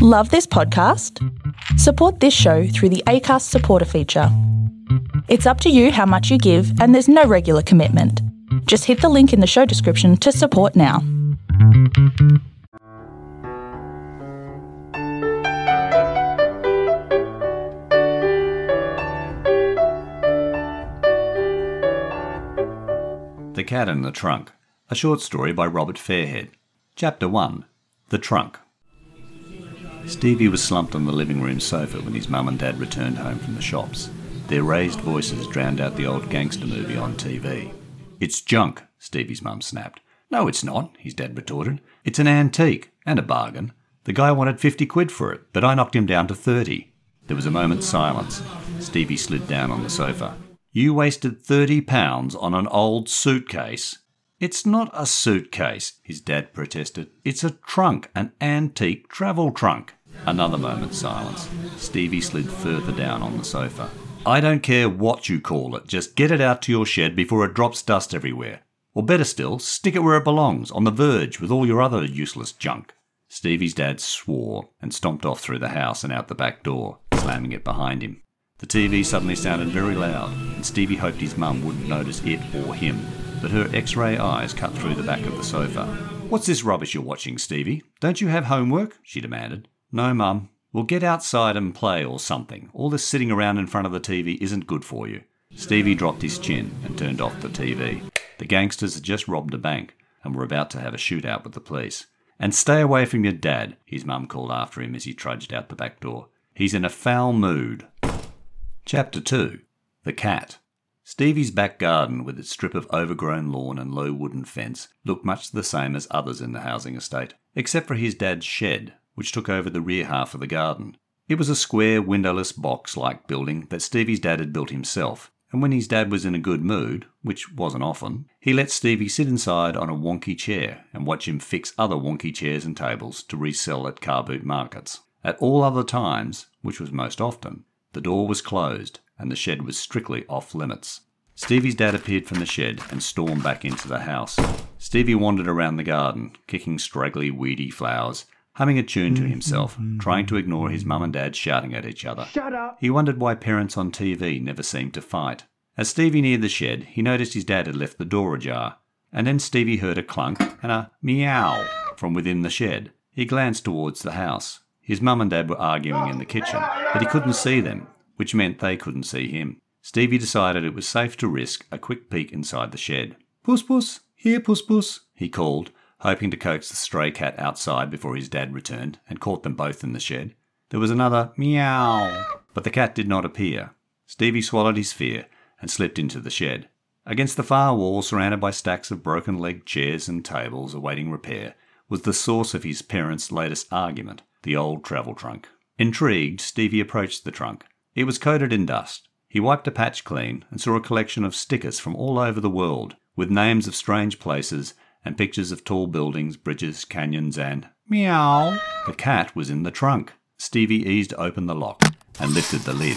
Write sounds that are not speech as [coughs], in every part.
Love this podcast? Support this show through the ACAST supporter feature. It's up to you how much you give, and there's no regular commitment. Just hit the link in the show description to support now. The Cat in the Trunk, a short story by Robert Fairhead. Chapter 1 The Trunk. Stevie was slumped on the living room sofa when his mum and dad returned home from the shops. Their raised voices drowned out the old gangster movie on TV. It's junk, Stevie's mum snapped. No, it's not, his dad retorted. It's an antique, and a bargain. The guy wanted 50 quid for it, but I knocked him down to 30. There was a moment's silence. Stevie slid down on the sofa. You wasted 30 pounds on an old suitcase. It's not a suitcase, his dad protested. It's a trunk, an antique travel trunk. Another moment's silence. Stevie slid further down on the sofa. I don't care what you call it, just get it out to your shed before it drops dust everywhere. Or better still, stick it where it belongs, on the verge, with all your other useless junk. Stevie's dad swore and stomped off through the house and out the back door, slamming it behind him. The TV suddenly sounded very loud, and Stevie hoped his mum wouldn't notice it or him, but her x ray eyes cut through the back of the sofa. What's this rubbish you're watching, Stevie? Don't you have homework? she demanded. No, Mum. We'll get outside and play or something. All this sitting around in front of the TV isn't good for you. Stevie dropped his chin and turned off the TV. The gangsters had just robbed a bank and were about to have a shootout with the police. And stay away from your dad, his mum called after him as he trudged out the back door. He's in a foul mood. Chapter 2 The Cat. Stevie's back garden, with its strip of overgrown lawn and low wooden fence, looked much the same as others in the housing estate, except for his dad's shed, which took over the rear half of the garden. It was a square, windowless box like building that Stevie's dad had built himself, and when his dad was in a good mood, which wasn't often, he let Stevie sit inside on a wonky chair and watch him fix other wonky chairs and tables to resell at car boot markets. At all other times, which was most often, the door was closed and the shed was strictly off limits. Stevie's dad appeared from the shed and stormed back into the house. Stevie wandered around the garden, kicking straggly, weedy flowers, humming a tune to mm, himself, mm, mm, trying to ignore his mum and dad shouting at each other. Shut up! He wondered why parents on TV never seemed to fight. As Stevie neared the shed, he noticed his dad had left the door ajar, and then Stevie heard a clunk and a meow from within the shed. He glanced towards the house. His mum and dad were arguing in the kitchen, but he couldn't see them, which meant they couldn't see him. Stevie decided it was safe to risk a quick peek inside the shed. Puss Puss, here Puss Puss, he called, hoping to coax the stray cat outside before his dad returned, and caught them both in the shed. There was another meow, but the cat did not appear. Stevie swallowed his fear and slipped into the shed. Against the far wall, surrounded by stacks of broken legged chairs and tables awaiting repair, was the source of his parents' latest argument the old travel trunk. Intrigued, Stevie approached the trunk. It was coated in dust. He wiped a patch clean and saw a collection of stickers from all over the world, with names of strange places and pictures of tall buildings, bridges, canyons, and meow. The cat was in the trunk. Stevie eased open the lock and lifted the lid.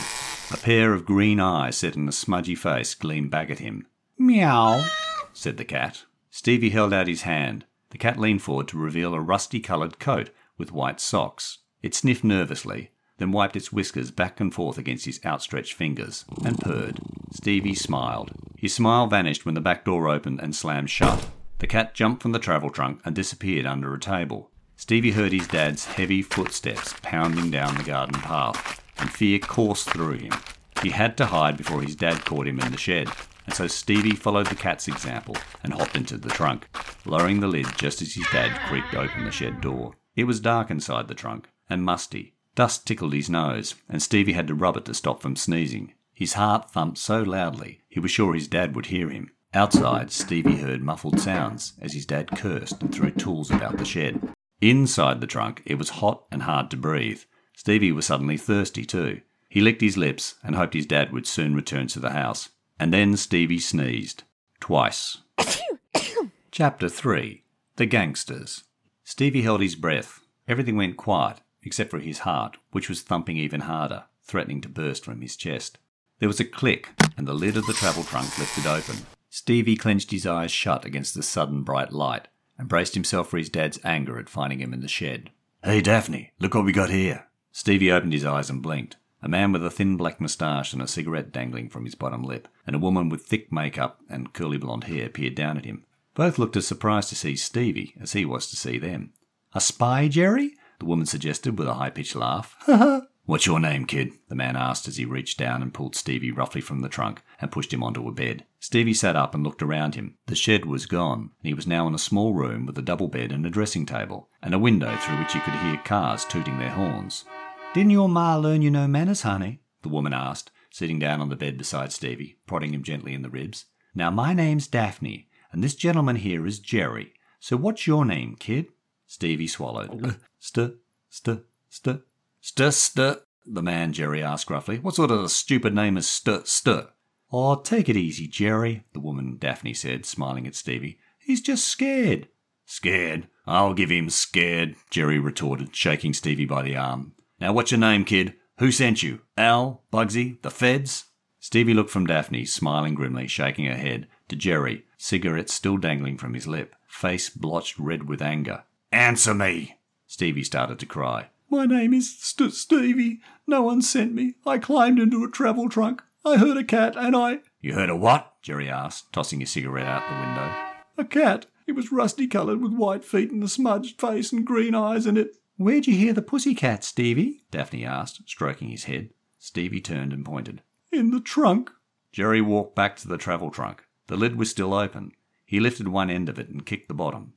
A pair of green eyes set in a smudgy face gleamed back at him. Meow, said the cat. Stevie held out his hand. The cat leaned forward to reveal a rusty coloured coat with white socks. It sniffed nervously, then wiped its whiskers back and forth against his outstretched fingers, and purred. Stevie smiled. His smile vanished when the back door opened and slammed shut. The cat jumped from the travel trunk and disappeared under a table. Stevie heard his dad's heavy footsteps pounding down the garden path, and fear coursed through him. He had to hide before his dad caught him in the shed, and so Stevie followed the cat's example and hopped into the trunk, lowering the lid just as his dad creaked open the shed door. It was dark inside the trunk, and musty. Dust tickled his nose, and Stevie had to rub it to stop from sneezing. His heart thumped so loudly he was sure his dad would hear him. Outside, Stevie heard muffled sounds as his dad cursed and threw tools about the shed. Inside the trunk, it was hot and hard to breathe. Stevie was suddenly thirsty too. He licked his lips and hoped his dad would soon return to the house. And then Stevie sneezed. Twice. [coughs] Chapter 3 The Gangsters. Stevie held his breath. Everything went quiet, except for his heart, which was thumping even harder, threatening to burst from his chest. There was a click, and the lid of the travel trunk lifted open. Stevie clenched his eyes shut against the sudden bright light and braced himself for his dad's anger at finding him in the shed. Hey, Daphne, look what we got here. Stevie opened his eyes and blinked. A man with a thin black moustache and a cigarette dangling from his bottom lip, and a woman with thick makeup and curly blonde hair peered down at him. Both looked as surprised to see Stevie as he was to see them. A spy, Jerry? The woman suggested with a high pitched laugh. [laughs] What's your name, kid? The man asked as he reached down and pulled Stevie roughly from the trunk and pushed him onto a bed. Stevie sat up and looked around him. The shed was gone, and he was now in a small room with a double bed and a dressing table, and a window through which he could hear cars tooting their horns. Didn't your ma learn you no manners, honey? The woman asked, sitting down on the bed beside Stevie, prodding him gently in the ribs. Now, my name's Daphne, and this gentleman here is Jerry. So what's your name, kid? Stevie swallowed. St, st, st, st, st. The man, Jerry asked gruffly. What sort of a stupid name is st, st? Oh, take it easy, Jerry, the woman, Daphne said, smiling at Stevie. He's just scared. Scared? I'll give him scared, Jerry retorted, shaking Stevie by the arm. Now, what's your name, kid? Who sent you? Al? Bugsy? The feds? Stevie looked from Daphne, smiling grimly, shaking her head, to Jerry, cigarette still dangling from his lip, face blotched red with anger. Answer me! Stevie started to cry. My name is St- Stevie. No one sent me. I climbed into a travel trunk. I heard a cat and I. You heard a what? Jerry asked, tossing his cigarette out the window. A cat. It was rusty coloured with white feet and a smudged face and green eyes, and it. Where'd you hear the pussy cat, Stevie? Daphne asked, stroking his head. Stevie turned and pointed. In the trunk. Jerry walked back to the travel trunk. The lid was still open. He lifted one end of it and kicked the bottom.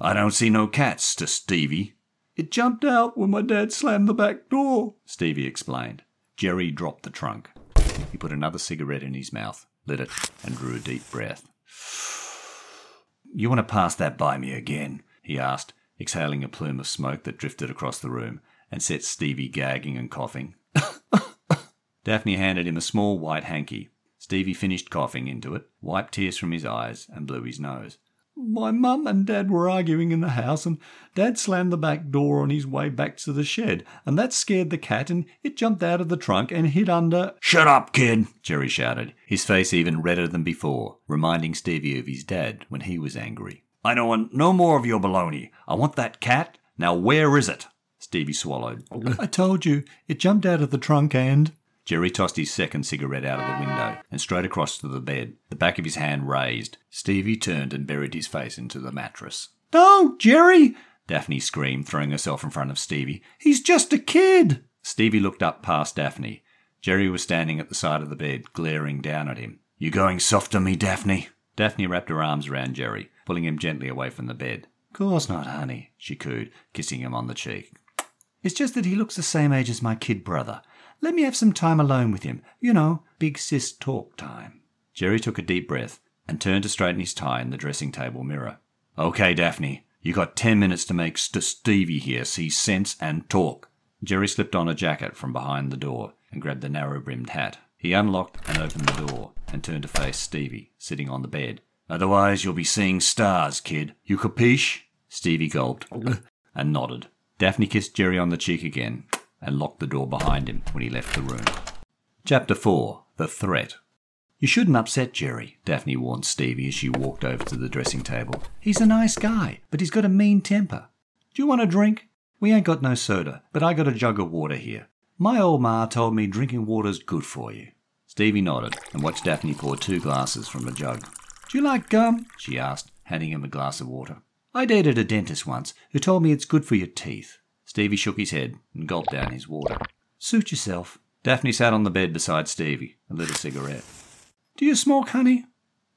I don't see no cats, to Stevie. It jumped out when my dad slammed the back door, Stevie explained. Jerry dropped the trunk. He put another cigarette in his mouth, lit it, and drew a deep breath. You want to pass that by me again? he asked, exhaling a plume of smoke that drifted across the room and set Stevie gagging and coughing. [laughs] Daphne handed him a small white hanky. Stevie finished coughing into it, wiped tears from his eyes, and blew his nose. My mum and dad were arguing in the house, and dad slammed the back door on his way back to the shed, and that scared the cat, and it jumped out of the trunk and hid under. Shut up, kid! Jerry shouted, his face even redder than before, reminding Stevie of his dad when he was angry. I don't want no more of your baloney. I want that cat. Now, where is it? Stevie swallowed. I told you, it jumped out of the trunk and. Jerry tossed his second cigarette out of the window and straight across to the bed, the back of his hand raised. Stevie turned and buried his face into the mattress. Don't, Jerry! Daphne screamed, throwing herself in front of Stevie. He's just a kid! Stevie looked up past Daphne. Jerry was standing at the side of the bed, glaring down at him. You going soft on me, Daphne? Daphne wrapped her arms around Jerry, pulling him gently away from the bed. Course not, honey, she cooed, kissing him on the cheek. It's just that he looks the same age as my kid brother. Let me have some time alone with him. You know, big sis talk time. Jerry took a deep breath and turned to straighten his tie in the dressing table mirror. Okay, Daphne, you got ten minutes to make St- Stevie here see sense and talk. Jerry slipped on a jacket from behind the door and grabbed the narrow brimmed hat. He unlocked and opened the door and turned to face Stevie, sitting on the bed. Otherwise, you'll be seeing stars, kid. You capiche? Stevie gulped and nodded. Daphne kissed Jerry on the cheek again and locked the door behind him when he left the room. Chapter 4 The Threat You shouldn't upset Jerry, Daphne warned Stevie as she walked over to the dressing table. He's a nice guy, but he's got a mean temper. Do you want a drink? We ain't got no soda, but I got a jug of water here. My old ma told me drinking water's good for you. Stevie nodded and watched Daphne pour two glasses from a jug. Do you like gum? she asked, handing him a glass of water. I dated a dentist once who told me it's good for your teeth. Stevie shook his head and gulped down his water. Suit yourself. Daphne sat on the bed beside Stevie and lit a cigarette. Do you smoke, honey?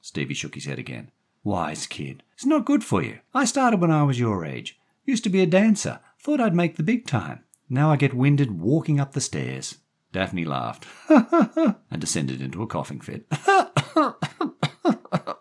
Stevie shook his head again. Wise kid. It's not good for you. I started when I was your age. Used to be a dancer. Thought I'd make the big time. Now I get winded walking up the stairs. Daphne laughed [laughs] and descended into a coughing fit. [laughs]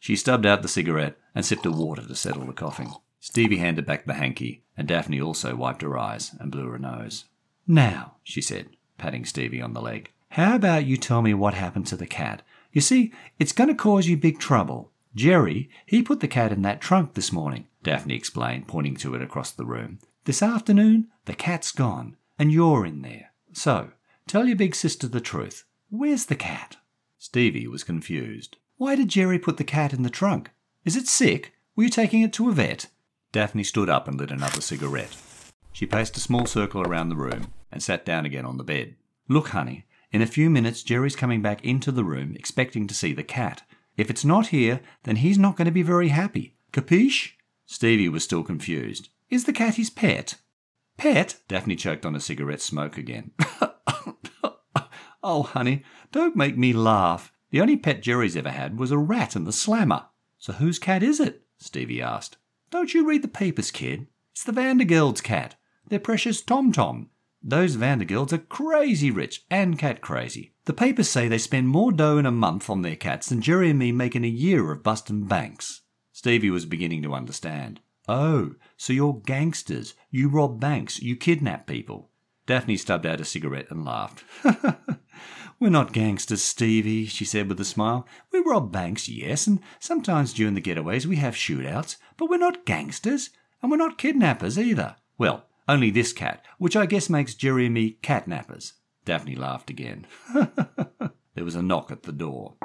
she stubbed out the cigarette and sipped a water to settle the coughing. Stevie handed back the hanky, and Daphne also wiped her eyes and blew her nose. Now, she said, patting Stevie on the leg, how about you tell me what happened to the cat? You see, it's going to cause you big trouble. Jerry, he put the cat in that trunk this morning, Daphne explained, pointing to it across the room. This afternoon, the cat's gone, and you're in there. So, tell your big sister the truth. Where's the cat? Stevie was confused. Why did Jerry put the cat in the trunk? Is it sick? Were you taking it to a vet? Daphne stood up and lit another cigarette. She paced a small circle around the room and sat down again on the bed. Look, honey, in a few minutes Jerry's coming back into the room expecting to see the cat. If it's not here, then he's not going to be very happy. Capiche? Stevie was still confused. Is the cat his pet? Pet? Daphne choked on a cigarette smoke again. [laughs] oh, honey, don't make me laugh. The only pet Jerry's ever had was a rat in the slammer. So whose cat is it? Stevie asked. Don't you read the papers, kid? It's the Vandergelds' cat. Their precious Tom Tom. Those Vandergelds are crazy rich and cat crazy. The papers say they spend more dough in a month on their cats than Jerry and me make in a year of busting banks. Stevie was beginning to understand. Oh, so you're gangsters. You rob banks. You kidnap people. Daphne stubbed out a cigarette and laughed. [laughs] We're not gangsters, Stevie, she said with a smile. We rob banks, yes, and sometimes during the getaways we have shootouts, but we're not gangsters, and we're not kidnappers either. Well, only this cat, which I guess makes Jerry and me catnappers. Daphne laughed again. [laughs] there was a knock at the door.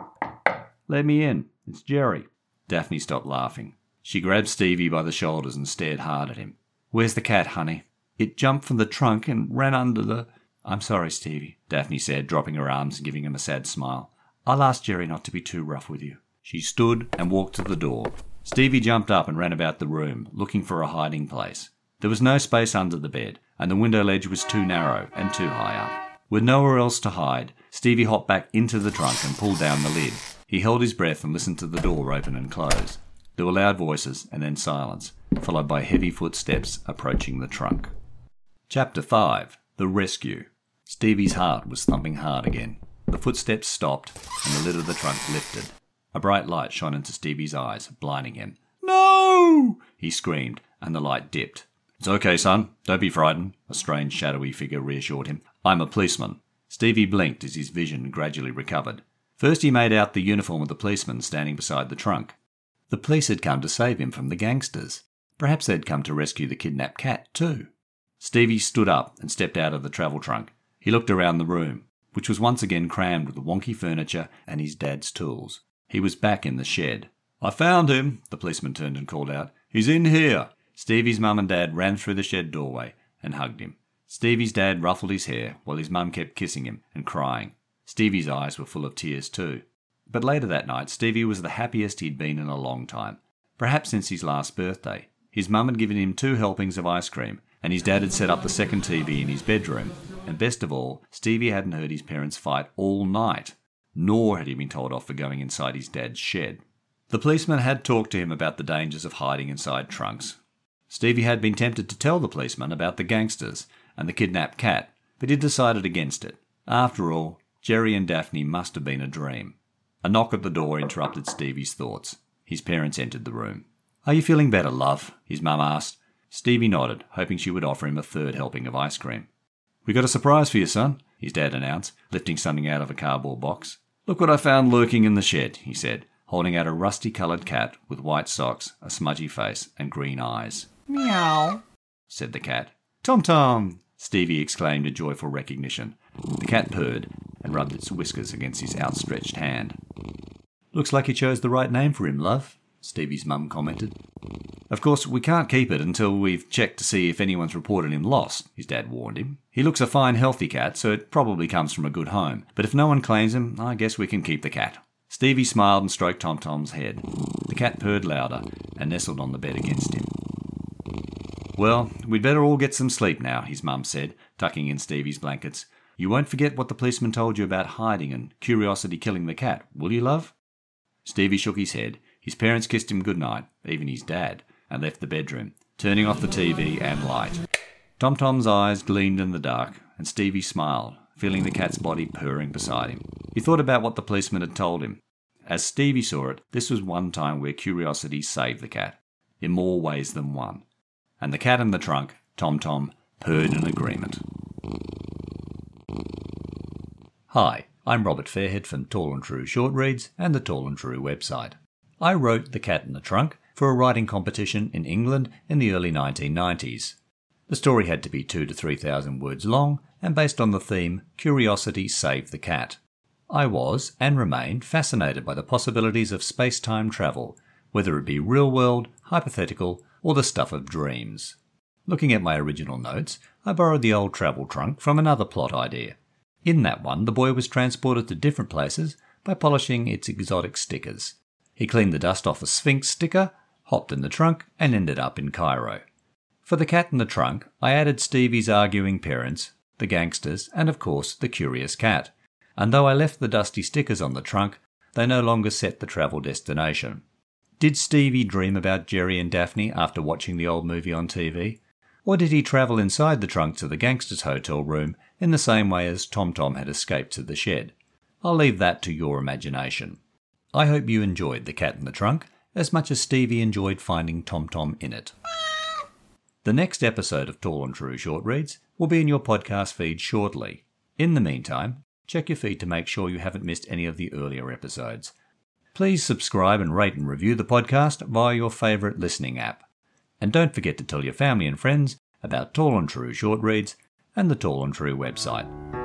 Let me in. It's Jerry. Daphne stopped laughing. She grabbed Stevie by the shoulders and stared hard at him. Where's the cat, honey? It jumped from the trunk and ran under the. I'm sorry, Stevie, Daphne said, dropping her arms and giving him a sad smile. I'll ask Jerry not to be too rough with you. She stood and walked to the door. Stevie jumped up and ran about the room, looking for a hiding place. There was no space under the bed, and the window ledge was too narrow and too high up. With nowhere else to hide, Stevie hopped back into the trunk and pulled down the lid. He held his breath and listened to the door open and close. There were loud voices and then silence, followed by heavy footsteps approaching the trunk. Chapter 5 The Rescue Stevie's heart was thumping hard again. The footsteps stopped, and the lid of the trunk lifted. A bright light shone into Stevie's eyes, blinding him. No! he screamed, and the light dipped. It's okay, son. Don't be frightened, a strange shadowy figure reassured him. I'm a policeman. Stevie blinked as his vision gradually recovered. First, he made out the uniform of the policeman standing beside the trunk. The police had come to save him from the gangsters. Perhaps they'd come to rescue the kidnapped cat, too. Stevie stood up and stepped out of the travel trunk. He looked around the room, which was once again crammed with wonky furniture and his dad's tools. He was back in the shed. I found him, the policeman turned and called out. He's in here. Stevie's mum and dad ran through the shed doorway and hugged him. Stevie's dad ruffled his hair while his mum kept kissing him and crying. Stevie's eyes were full of tears too. But later that night, Stevie was the happiest he'd been in a long time, perhaps since his last birthday. His mum had given him two helpings of ice cream, and his dad had set up the second TV in his bedroom. And best of all, Stevie hadn't heard his parents fight all night, nor had he been told off for going inside his dad's shed. The policeman had talked to him about the dangers of hiding inside trunks, Stevie had been tempted to tell the policeman about the gangsters and the kidnapped cat, but he decided against it. After all, Jerry and Daphne must have been a dream. A knock at the door interrupted Stevie's thoughts. His parents entered the room. Are you feeling better, love? his mum asked. Stevie nodded, hoping she would offer him a third helping of ice cream. We got a surprise for you, son, his dad announced, lifting something out of a cardboard box. Look what I found lurking in the shed, he said, holding out a rusty coloured cat with white socks, a smudgy face, and green eyes. Meow, said the cat. Tom Tom! Stevie exclaimed in joyful recognition. The cat purred and rubbed its whiskers against his outstretched hand. Looks like you chose the right name for him, love, Stevie's mum commented. Of course, we can't keep it until we've checked to see if anyone's reported him lost, his dad warned him. He looks a fine, healthy cat, so it probably comes from a good home. But if no one claims him, I guess we can keep the cat. Stevie smiled and stroked Tom Tom's head. The cat purred louder and nestled on the bed against him. Well, we'd better all get some sleep now, his mum said, tucking in Stevie's blankets. You won't forget what the policeman told you about hiding and curiosity killing the cat, will you, love? Stevie shook his head. His parents kissed him goodnight, even his dad, and left the bedroom, turning off the TV and light. Tom Tom's eyes gleamed in the dark, and Stevie smiled, feeling the cat's body purring beside him. He thought about what the policeman had told him. As Stevie saw it, this was one time where curiosity saved the cat, in more ways than one and the cat in the trunk, Tom Tom, purred in agreement. Hi, I'm Robert Fairhead from Tall and True Short Reads and the Tall and True website. I wrote The Cat in the Trunk for a writing competition in England in the early 1990s. The story had to be two to three thousand words long and based on the theme Curiosity Saved the Cat. I was and remain fascinated by the possibilities of space time travel, whether it be real world, hypothetical, or the stuff of dreams. Looking at my original notes, I borrowed the old travel trunk from another plot idea. In that one, the boy was transported to different places by polishing its exotic stickers. He cleaned the dust off a Sphinx sticker, hopped in the trunk, and ended up in Cairo. For the cat in the trunk, I added Stevie's arguing parents, the gangsters, and of course the curious cat. And though I left the dusty stickers on the trunk, they no longer set the travel destination. Did Stevie dream about Jerry and Daphne after watching the old movie on TV? Or did he travel inside the trunk to the gangster's hotel room in the same way as Tom Tom had escaped to the shed? I'll leave that to your imagination. I hope you enjoyed The Cat in the Trunk as much as Stevie enjoyed finding Tom Tom in it. The next episode of Tall and True Short Reads will be in your podcast feed shortly. In the meantime, check your feed to make sure you haven't missed any of the earlier episodes. Please subscribe and rate and review the podcast via your favourite listening app. And don't forget to tell your family and friends about Tall and True Short Reads and the Tall and True website.